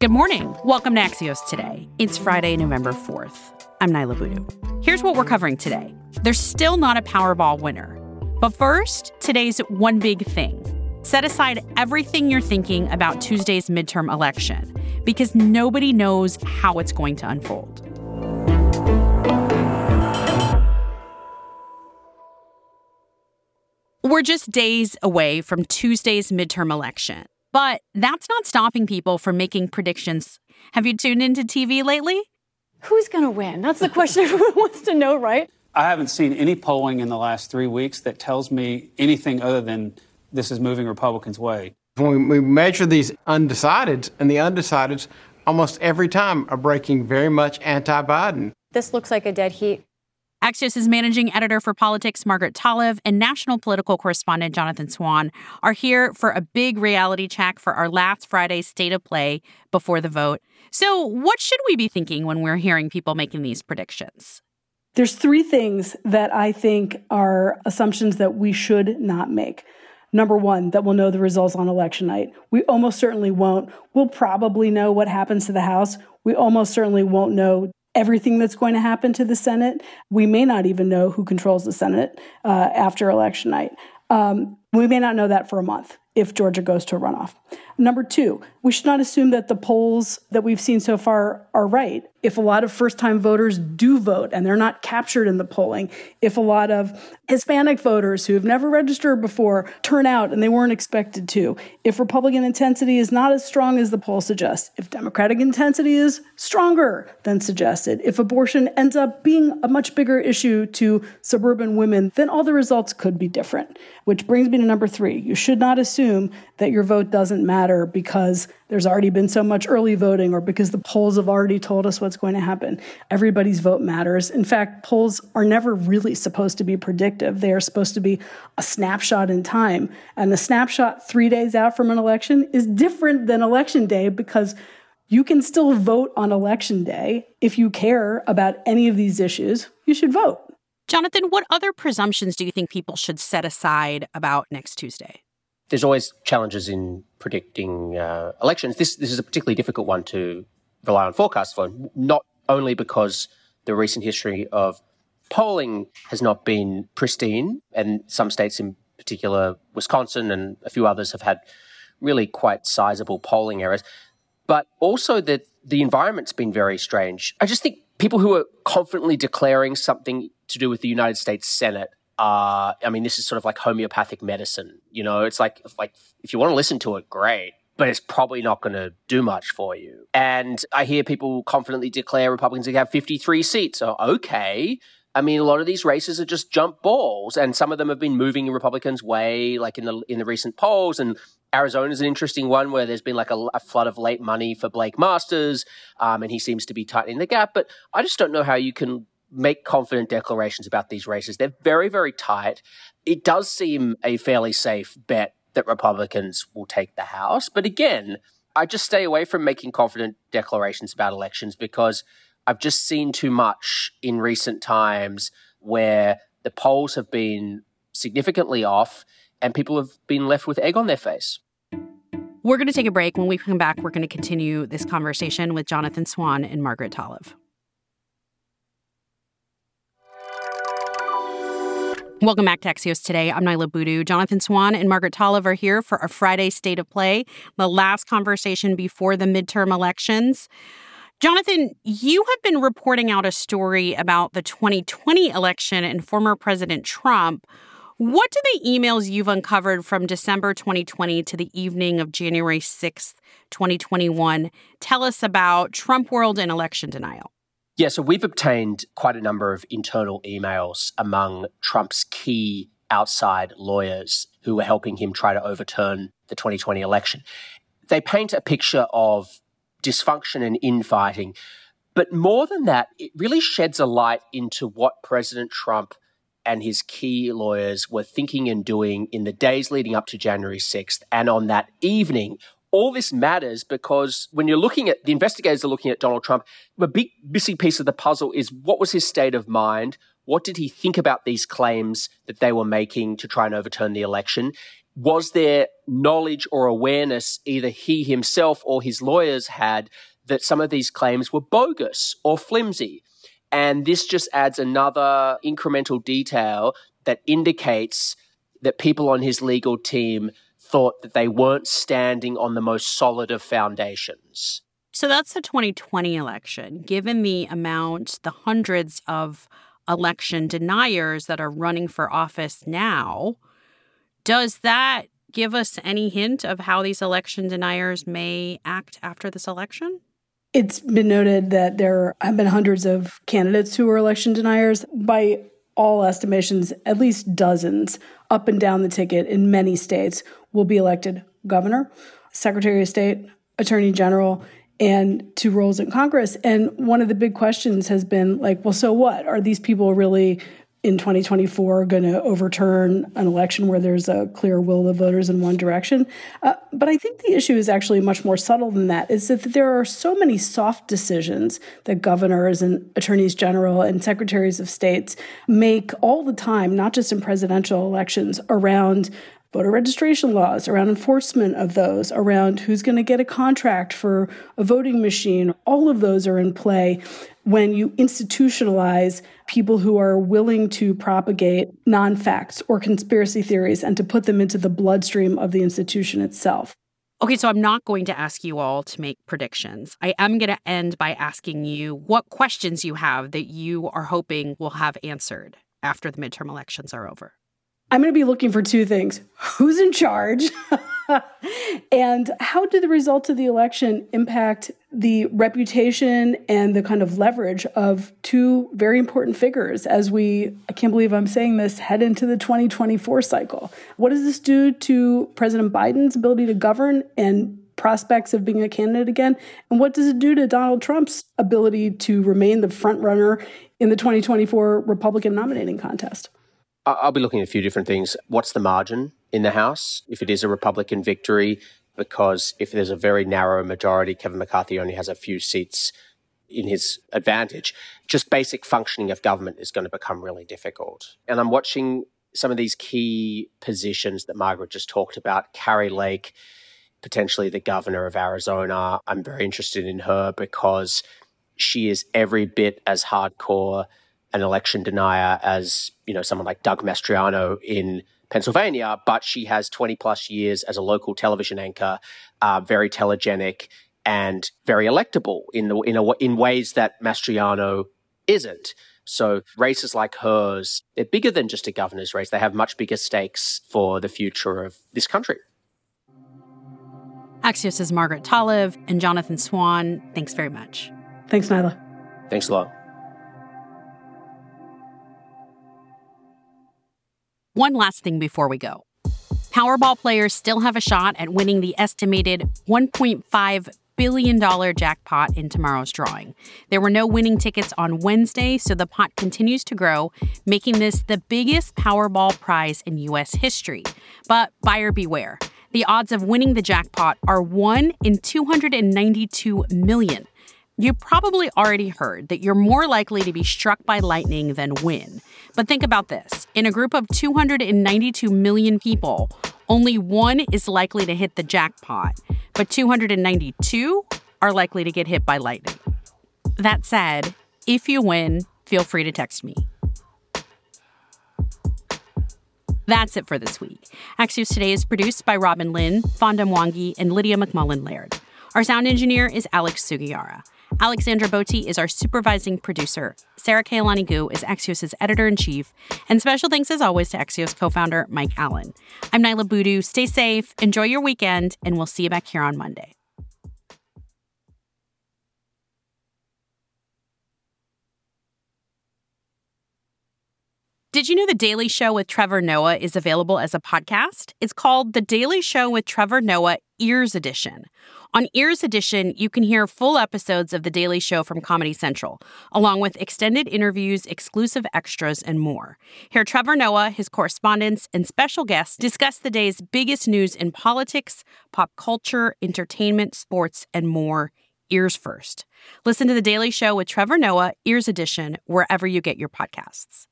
Good morning. Welcome to Axios Today. It's Friday, November 4th. I'm Niala Boodhoo. Here's what we're covering today. There's still not a Powerball winner. But first, today's one big thing. Set aside everything you're thinking about Tuesday's midterm election because nobody knows how it's going to unfold. We're just days away from Tuesday's midterm election. But that's not stopping people from making predictions. Have you tuned into TV lately? Who's going to win? That's the question everyone wants to know, right? I haven't seen any polling in the last three weeks that tells me anything other than this is moving Republicans' way. When we measure these undecideds, and the undecideds almost every time are breaking very much anti Biden. This looks like a dead heat. Axios' managing editor for politics, Margaret Talev, and national political correspondent Jonathan Swan are here for a big reality check for our last Friday's state of play before the vote. So, what should we be thinking when we're hearing people making these predictions? There's three things that I think are assumptions that we should not make. Number one, that we'll know the results on election night. We almost certainly won't. We'll probably know what happens to the House. We almost certainly won't know everything that's going to happen to the Senate. We may not even know who controls the Senate uh, after election night. Um, we may not know that for a month if Georgia goes to a runoff. Number two, we should not assume that the polls that we've seen so far are right. If a lot of first time voters do vote and they're not captured in the polling, if a lot of Hispanic voters who have never registered before turn out and they weren't expected to, if Republican intensity is not as strong as the poll suggests, if Democratic intensity is stronger than suggested, if abortion ends up being a much bigger issue to suburban women, then all the results could be different. Which brings me to number three. You should not assume that your vote doesn't matter because there's already been so much early voting or because the polls have already told us what's going to happen. Everybody's vote matters. In fact, polls are never really supposed to be predictive. They are supposed to be a snapshot in time. And the snapshot three days out from an election is different than election day because you can still vote on election day. If you care about any of these issues, you should vote. Jonathan, what other presumptions do you think people should set aside about next Tuesday? There's always challenges in predicting uh, elections. This this is a particularly difficult one to rely on forecasts for, not only because the recent history of polling has not been pristine, and some states, in particular Wisconsin and a few others, have had really quite sizable polling errors, but also that the environment's been very strange. I just think people who are confidently declaring something to do with the United States Senate uh, I mean, this is sort of like homeopathic medicine. You know, it's like like if you want to listen to it, great, but it's probably not going to do much for you. And I hear people confidently declare Republicans are going to have 53 seats. So okay. I mean, a lot of these races are just jump balls, and some of them have been moving Republicans' way, like in the in the recent polls. And Arizona is an interesting one where there's been like a, a flood of late money for Blake Masters, um, and he seems to be tightening the gap. But I just don't know how you can make confident declarations about these races. They're very, very tight. It does seem a fairly safe bet that Republicans will take the House. But again, I just stay away from making confident declarations about elections because I've just seen too much in recent times where the polls have been significantly off and people have been left with egg on their face. We're going to take a break. When we come back, we're going to continue this conversation with Jonathan Swan and Margaret Talev. Welcome back to Axios Today. I'm Niala Boodhoo. Jonathan Swan and Margaret are here for our Friday State of Play, the last conversation before the midterm elections. Jonathan, you have been reporting out a story about the 2020 election and former President Trump. What do the emails you've uncovered from December 2020 to the evening of January 6th, 2021 tell us about Trump world and election denial? Yeah, so we've obtained quite a number of internal emails among Trump's key outside lawyers who were helping him try to overturn the 2020 election. They paint a picture of dysfunction and infighting. But more than that, it really sheds a light into what President Trump and his key lawyers were thinking and doing in the days leading up to January 6th and on that evening all this matters because when you're looking at the investigators are looking at Donald Trump, a big missing piece of the puzzle is what was his state of mind? What did he think about these claims that they were making to try and overturn the election? was there knowledge or awareness either he himself or his lawyers had that some of these claims were bogus or flimsy? And this just adds another incremental detail that indicates that people on his legal team thought that they weren't standing on the most solid of foundations. So that's the 2020 election. Given the amount, the hundreds of election deniers that are running for office now, does that give us any hint of how these election deniers may act after this election? It's been noted that there have been hundreds of candidates who are election deniers. By all estimations, at least dozens up and down the ticket in many states will be elected governor, secretary of state, attorney general, and two roles in Congress. And one of the big questions has been like, well, so what? Are these people really in 2024 going to overturn an election where there's a clear will of voters in one direction. Uh, but I think the issue is actually much more subtle than that. Is that there are so many soft decisions that governors and attorneys general and secretaries of states make all the time, not just in presidential elections, around voter registration laws, around enforcement of those, around who's going to get a contract for a voting machine. All of those are in play when you institutionalize people who are willing to propagate non facts or conspiracy theories and to put them into the bloodstream of the institution itself. Okay, so I'm not going to ask you all to make predictions. I am going to end by asking you what questions you have that you are hoping will have answered after the midterm elections are over. I'm going to be looking for two things who's in charge? and how do the results of the election impact the reputation and the kind of leverage of two very important figures as we, I can't believe I'm saying this, head into the 2024 cycle? What does this do to President Biden's ability to govern and prospects of being a candidate again? And what does it do to Donald Trump's ability to remain the front runner in the 2024 Republican nominating contest? I'll be looking at a few different things. What's the margin in the House if it is a Republican victory? Because if there's a very narrow majority, Kevin McCarthy only has a few seats in his advantage. Just basic functioning of government is going to become really difficult. And I'm watching some of these key positions that Margaret just talked about. Kari Lake, potentially the governor of Arizona. I'm very interested in her because she is every bit as hardcore an election denier as you know someone like Doug Mastriano in Pennsylvania, but she has 20 plus years as a local television anchor, uh, very telegenic and very electable in the in a, in ways that Mastriano isn't. So races like hers, they're bigger than just a governor's race. They have much bigger stakes for the future of this country. Axios' Margaret Talev and Jonathan Swan, thanks very much. Thanks, Niala. Thanks a lot. One last thing before we go. Powerball players still have a shot at winning the estimated $1.5 billion jackpot in tomorrow's drawing. There were no winning tickets on Wednesday, so the pot continues to grow, making this the biggest Powerball prize in U.S. history. But buyer beware. The odds of winning the jackpot are 1 in 292 million. You probably already heard that you're more likely to be struck by lightning than win. But think about this in a group of 292 million people, only one is likely to hit the jackpot, but 292 are likely to get hit by lightning. That said, if you win, feel free to text me. That's it for this week. Axios Today is produced by Robin Linn, Fonda Mwangi, and Lydia McMullen Laird. Our sound engineer is Alex Sugiura. Alexandra Botti is our supervising producer. Sara Kehaulani Goo is Axios' editor in chief. And special thanks, as always, to Axios co founder Mike Allen. I'm Niala Boodhoo. Stay safe, enjoy your weekend, and we'll see you back here on Monday. Did you know The Daily Show with Trevor Noah is available as a podcast? It's called The Daily Show with Trevor Noah Ears Edition. On Ears Edition, you can hear full episodes of The Daily Show from Comedy Central, along with extended interviews, exclusive extras, and more. Hear Trevor Noah, his correspondents, and special guests discuss the day's biggest news in politics, pop culture, entertainment, sports, and more. Ears first. Listen to The Daily Show with Trevor Noah, Ears Edition, wherever you get your podcasts.